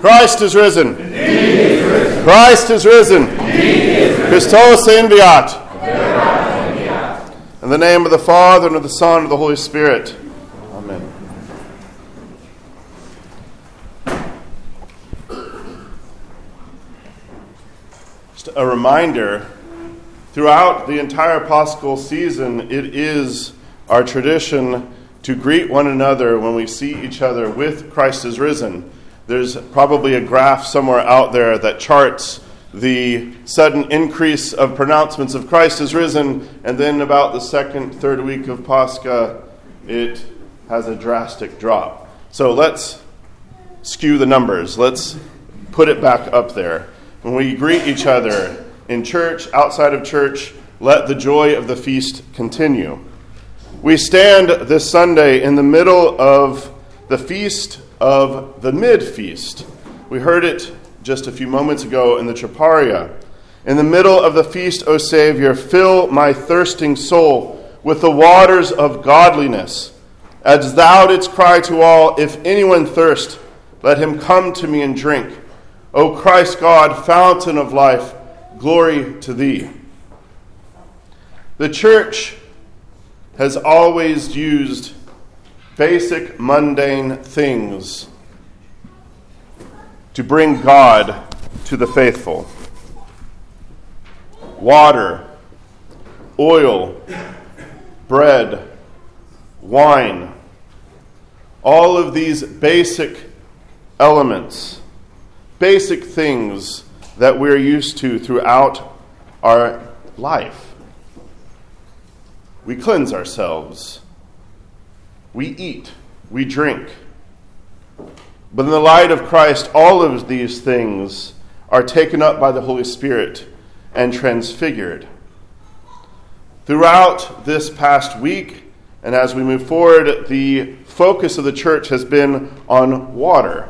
Christ is risen. Christ is risen. Christos enviat. In the name of the Father, and of the Son, and of the Holy Spirit. Amen. Just a reminder throughout the entire Paschal season, it is our tradition to greet one another when we see each other with Christ is risen. There's probably a graph somewhere out there that charts the sudden increase of pronouncements of Christ is risen, and then about the second, third week of Pascha, it has a drastic drop. So let's skew the numbers. Let's put it back up there. When we greet each other in church, outside of church, let the joy of the feast continue. We stand this Sunday in the middle of the feast of the mid feast. We heard it just a few moments ago in the Troparia. In the middle of the feast, O Savior, fill my thirsting soul with the waters of godliness. As thou didst cry to all, If anyone thirst, let him come to me and drink. O Christ God, fountain of life, glory to thee. The church has always used basic mundane things to bring God to the faithful water, oil, bread, wine, all of these basic elements, basic things that we're used to throughout our life. We cleanse ourselves. We eat. We drink. But in the light of Christ, all of these things are taken up by the Holy Spirit and transfigured. Throughout this past week, and as we move forward, the focus of the church has been on water.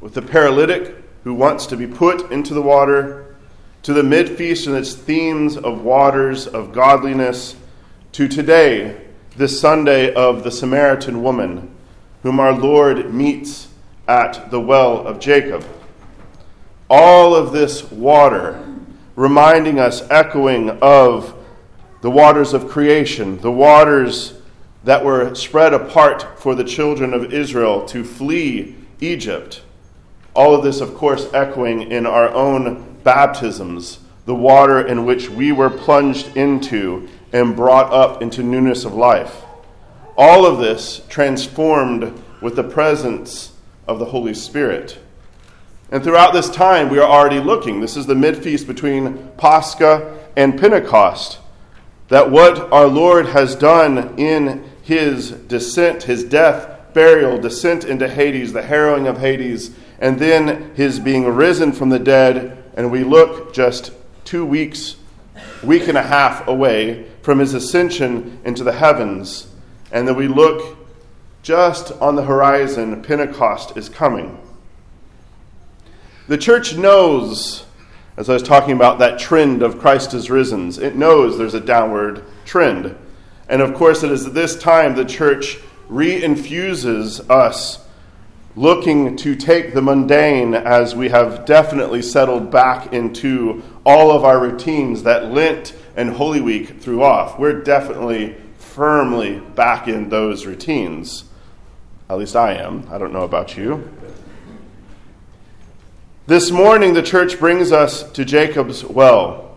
With the paralytic who wants to be put into the water, to the mid feast and its themes of waters of godliness, to today, this Sunday of the Samaritan woman, whom our Lord meets at the well of Jacob. All of this water reminding us, echoing of the waters of creation, the waters that were spread apart for the children of Israel to flee Egypt. All of this, of course, echoing in our own baptisms, the water in which we were plunged into and brought up into newness of life. All of this transformed with the presence of the Holy Spirit. And throughout this time, we are already looking. This is the mid feast between Pascha and Pentecost. That what our Lord has done in his descent, his death, burial, descent into Hades, the harrowing of Hades, and then his being risen from the dead and we look just two weeks, week and a half away from his ascension into the heavens, and then we look just on the horizon, Pentecost is coming. The church knows, as I was talking about that trend of Christ is risen, it knows there's a downward trend. And of course, it is at this time the church reinfuses us looking to take the mundane as we have definitely settled back into all of our routines that Lent and Holy Week threw off. We're definitely firmly back in those routines. At least I am. I don't know about you. This morning, the church brings us to Jacob's well,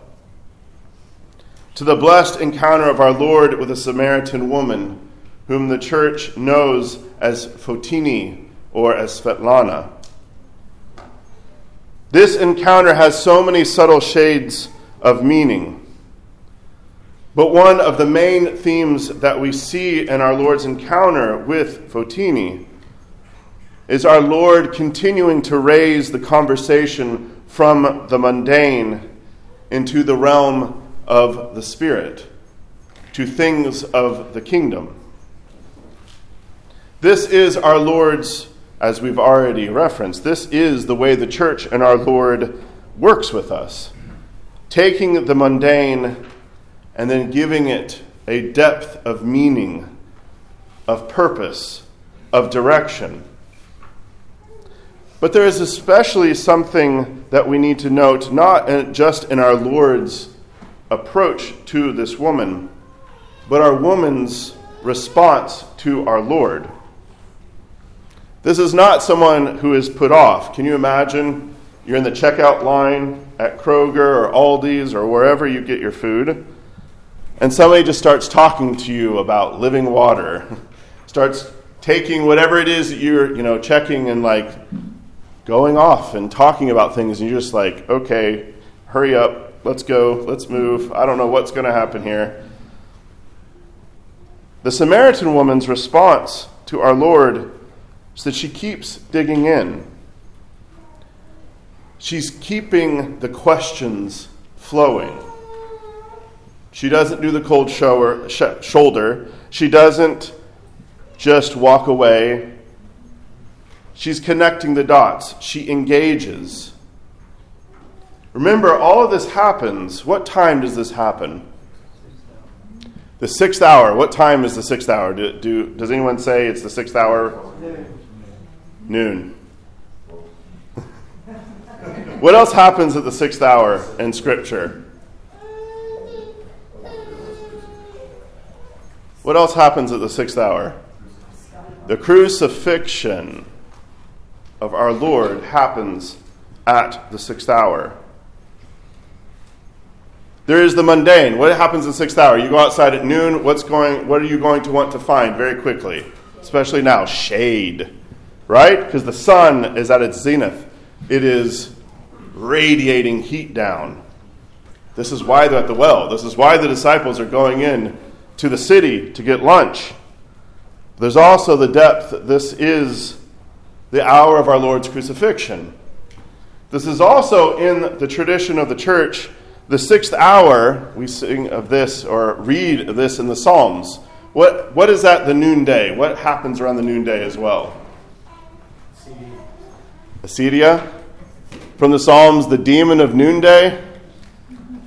to the blessed encounter of our Lord with a Samaritan woman, whom the church knows as Fotini or as Svetlana. This encounter has so many subtle shades of meaning. But one of the main themes that we see in our Lord's encounter with Fotini is our Lord continuing to raise the conversation from the mundane into the realm of the Spirit, to things of the kingdom. This is our Lord's as we've already referenced, this is the way the church and our Lord works with us. Taking the mundane and then giving it a depth of meaning, of purpose, of direction. But there is especially something that we need to note, not just in our Lord's approach to this woman, but our woman's response to our Lord. This is not someone who is put off. Can you imagine you're in the checkout line at Kroger or Aldi's or wherever you get your food, and somebody just starts talking to you about living water, starts taking whatever it is that you're, you know, checking and like going off and talking about things, and you're just like, okay, hurry up, let's go, let's move. I don't know what's going to happen here. The Samaritan woman's response to our Lord is that she keeps digging in. She's keeping the questions flowing. She doesn't do the cold shower, sh- shoulder. She doesn't just walk away. She's connecting the dots. She engages. Remember, all of this happens. What time does this happen? The sixth hour. What time is the sixth hour? Do, do, does anyone say it's the sixth hour? Noon. what else happens at the sixth hour in Scripture? What else happens at the sixth hour? The crucifixion of our Lord happens at the sixth hour. There is the mundane. What happens in sixth hour? You go outside at noon. What's going? What are you going to want to find very quickly? Especially now, shade, right? Because the sun is at its zenith. It is radiating heat down. This is why they're at the well. This is why the disciples are going in to the city to get lunch. There's also the depth. that This is the hour of our Lord's crucifixion. This is also in the tradition of the church the sixth hour, we sing of this or read of this in the Psalms. What, what is that, the noonday? What happens around the noonday as well? Acedia. From the Psalms, the demon of noonday,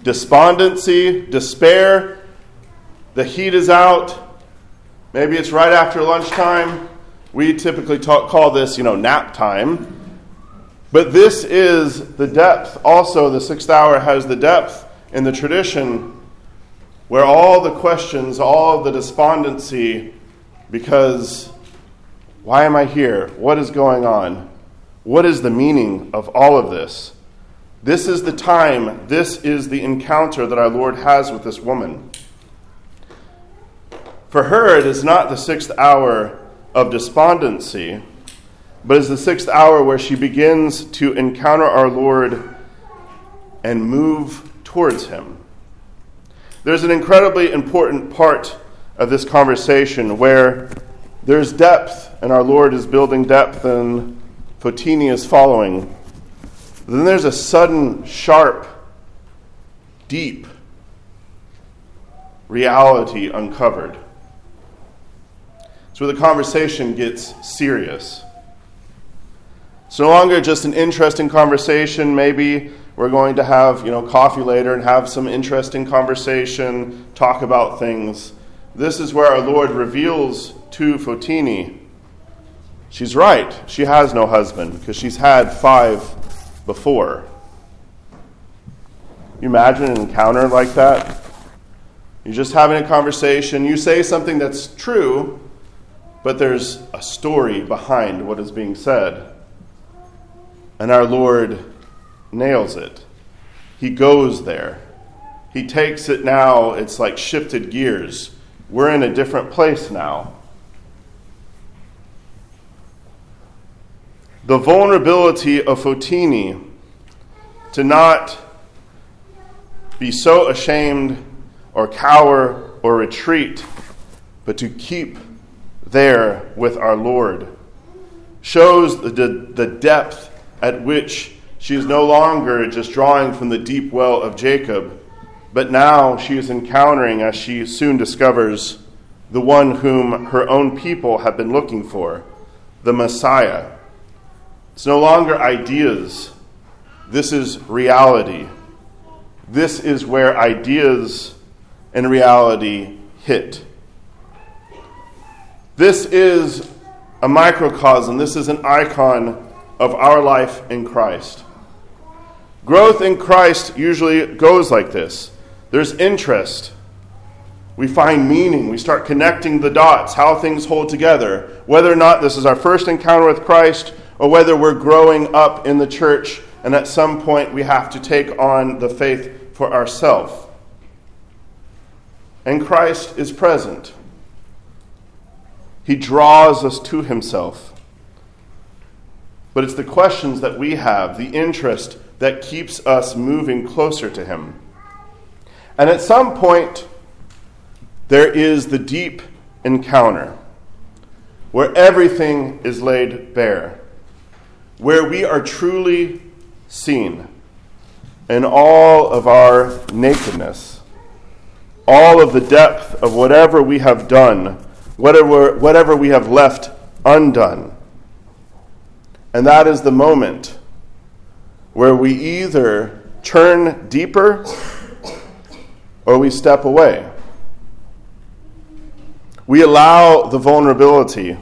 despondency, despair. The heat is out. Maybe it's right after lunchtime. We typically talk, call this, you know, nap time. But this is the depth. Also, the sixth hour has the depth in the tradition where all the questions, all the despondency, because why am I here? What is going on? What is the meaning of all of this? This is the time, this is the encounter that our Lord has with this woman. For her, it is not the sixth hour of despondency but is the sixth hour where she begins to encounter our Lord and move towards him. There's an incredibly important part of this conversation where there's depth, and our Lord is building depth, and Fotini is following. Then there's a sudden, sharp, deep reality uncovered. So the conversation gets serious. It's no longer just an interesting conversation. Maybe we're going to have, you know, coffee later and have some interesting conversation, talk about things. This is where our Lord reveals to Fotini she's right. She has no husband because she's had five before. You imagine an encounter like that? You're just having a conversation. You say something that's true, but there's a story behind what is being said. And our Lord nails it. He goes there. He takes it now, it's like shifted gears. We're in a different place now. The vulnerability of Fotini to not be so ashamed or cower or retreat, but to keep there with our Lord shows the, the depth at which she is no longer just drawing from the deep well of Jacob, but now she is encountering, as she soon discovers, the one whom her own people have been looking for, the Messiah. It's no longer ideas, this is reality. This is where ideas and reality hit. This is a microcosm, this is an icon of our life in Christ. Growth in Christ usually goes like this there's interest. We find meaning. We start connecting the dots, how things hold together. Whether or not this is our first encounter with Christ, or whether we're growing up in the church and at some point we have to take on the faith for ourselves. And Christ is present. He draws us to himself. But it's the questions that we have, the interest that keeps us moving closer to him. And at some point, there is the deep encounter where everything is laid bare, where we are truly seen in all of our nakedness, all of the depth of whatever we have done, whatever, whatever we have left undone. And that is the moment where we either turn deeper or we step away. We allow the vulnerability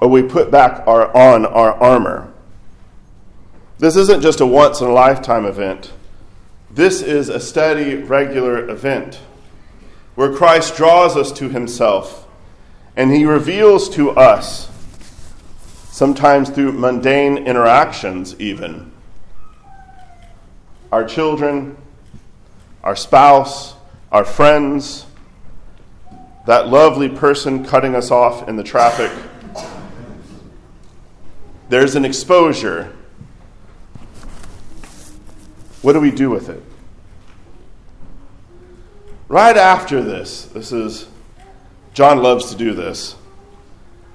or we put back our, on our armor. This isn't just a once in a lifetime event. This is a steady, regular event where Christ draws us to himself and he reveals to us, sometimes through mundane interactions, even, our children, our spouse, our friends, that lovely person cutting us off in the traffic. There's an exposure what do we do with it? Right after this, this is, John loves to do this.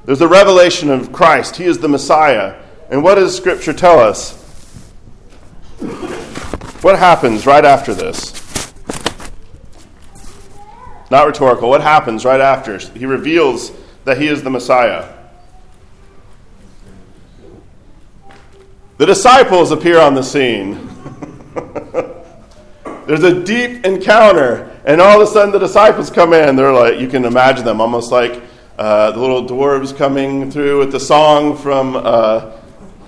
There's a revelation of Christ. He is the Messiah. And what does Scripture tell us? What happens right after this? Not rhetorical. What happens right after? He reveals that he is the Messiah. The disciples appear on the scene. There's a deep encounter, and all of a sudden the disciples come in. They're like, you can imagine them almost like uh, the little dwarves coming through with the song from, uh,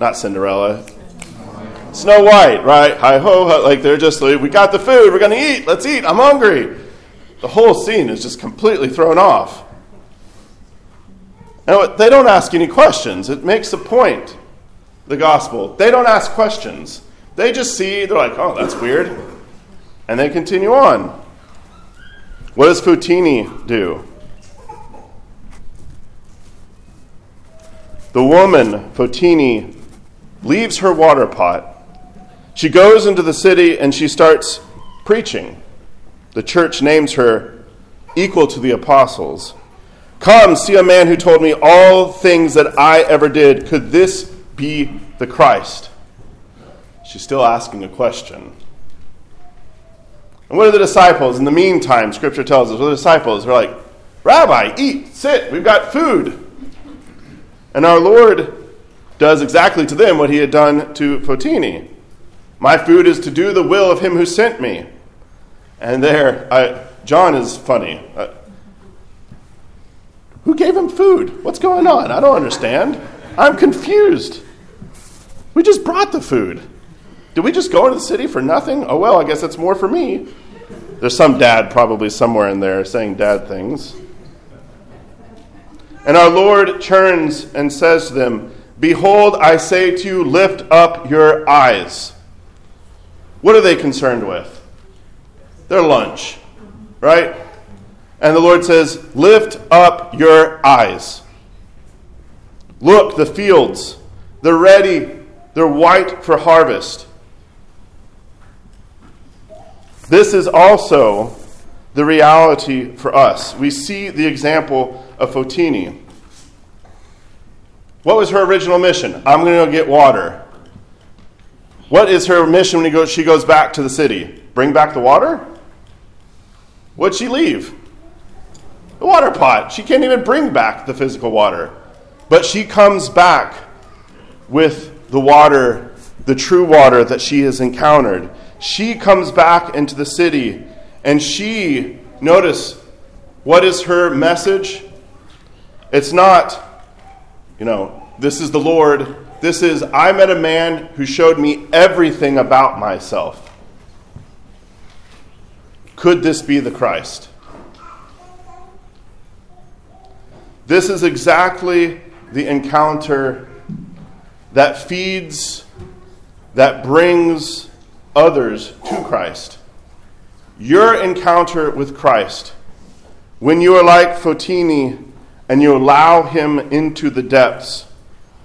not Cinderella, Snow White, right? Hi ho, like they're just like, we got the food, we're going to eat, let's eat, I'm hungry. The whole scene is just completely thrown off. And they don't ask any questions. It makes a point, the gospel. They don't ask questions. They just see, they're like, oh, that's weird. And they continue on. What does Fotini do? The woman, Fotini, leaves her water pot. She goes into the city and she starts preaching. The church names her equal to the apostles. Come, see a man who told me all things that I ever did. Could this be the Christ? She's still asking a question. And what are the disciples? In the meantime, Scripture tells us, the disciples? They're like, Rabbi, eat, sit, we've got food. And our Lord does exactly to them what he had done to Fotini. My food is to do the will of him who sent me. And there, I, John is funny. Uh, who gave him food? What's going on? I don't understand. I'm confused. We just brought the food. Did we just go into the city for nothing? Oh, well, I guess that's more for me. There's some dad probably somewhere in there saying dad things. And our Lord turns and says to them, Behold, I say to you, lift up your eyes. What are they concerned with? Their lunch, right? And the Lord says, Lift up your eyes. Look, the fields, they're ready, they're white for harvest. This is also the reality for us. We see the example of Fotini. What was her original mission? I'm going to go get water. What is her mission when goes, she goes back to the city? Bring back the water? What'd she leave? The water pot. She can't even bring back the physical water. But she comes back with the water, the true water that she has encountered she comes back into the city and she, notice, what is her message? It's not, you know, this is the Lord, this is, I met a man who showed me everything about myself. Could this be the Christ? This is exactly the encounter that feeds, that brings others to Christ. Your encounter with Christ, when you are like Fotini and you allow him into the depths,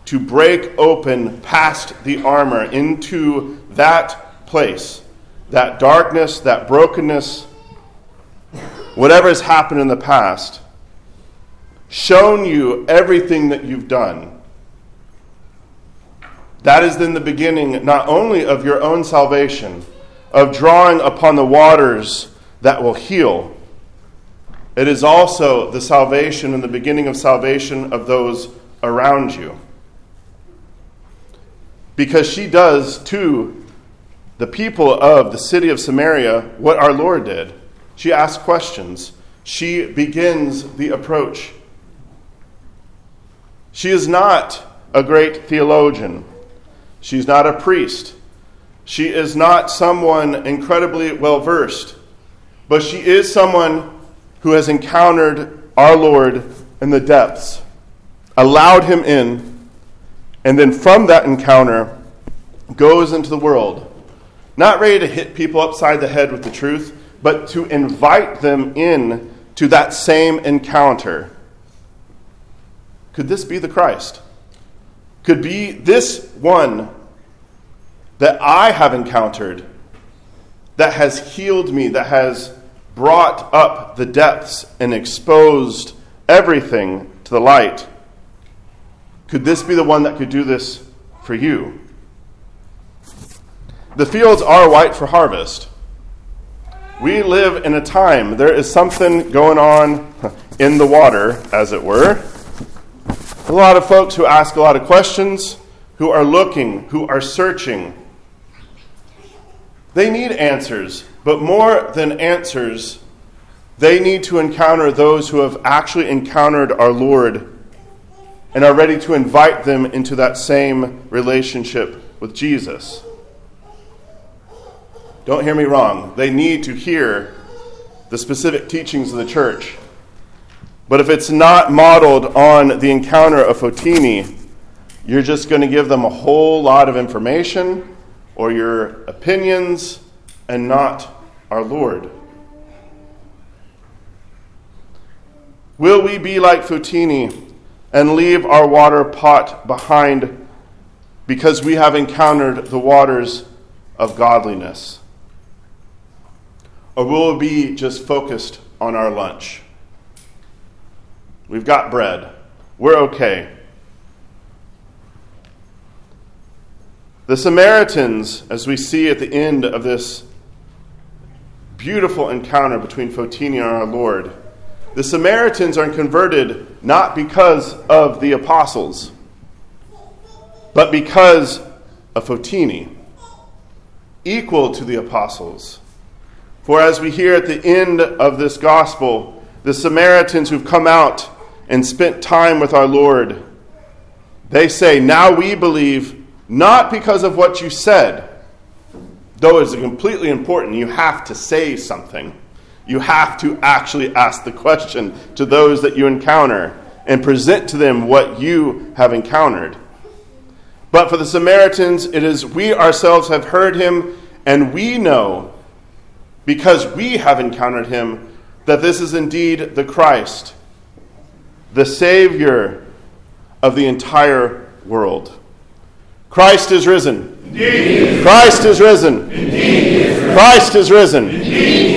to break open past the armor into that place, that darkness, that brokenness, whatever has happened in the past, shown you everything that you've done. That is then the beginning not only of your own salvation, of drawing upon the waters that will heal, it is also the salvation and the beginning of salvation of those around you. Because she does to the people of the city of Samaria what our Lord did. She asks questions, she begins the approach. She is not a great theologian. She's not a priest. She is not someone incredibly well versed. But she is someone who has encountered our Lord in the depths, allowed him in, and then from that encounter goes into the world, not ready to hit people upside the head with the truth, but to invite them in to that same encounter could this be the Christ? Could be this one that I have encountered that has healed me, that has brought up the depths and exposed everything to the light? Could this be the one that could do this for you? The fields are white for harvest. We live in a time, there is something going on in the water, as it were, a lot of folks who ask a lot of questions, who are looking, who are searching. They need answers, but more than answers, they need to encounter those who have actually encountered our Lord and are ready to invite them into that same relationship with Jesus. Don't hear me wrong. They need to hear the specific teachings of the church. But if it's not modeled on the encounter of Fotini, you're just going to give them a whole lot of information or your opinions and not our Lord. Will we be like Fotini and leave our water pot behind because we have encountered the waters of godliness? Or will we be just focused on our lunch? We've got bread. We're okay. The Samaritans, as we see at the end of this beautiful encounter between Fotini and our Lord, the Samaritans are converted not because of the apostles, but because of Fotini, equal to the apostles. For as we hear at the end of this gospel, the Samaritans who've come out and spent time with our Lord, they say, Now we believe not because of what you said, though it's completely important. You have to say something. You have to actually ask the question to those that you encounter and present to them what you have encountered. But for the Samaritans, it is we ourselves have heard him, and we know, because we have encountered him, that this is indeed the Christ the Savior of the entire world. Christ is risen. Indeed. Christ is risen. Indeed. Christ is risen. Indeed.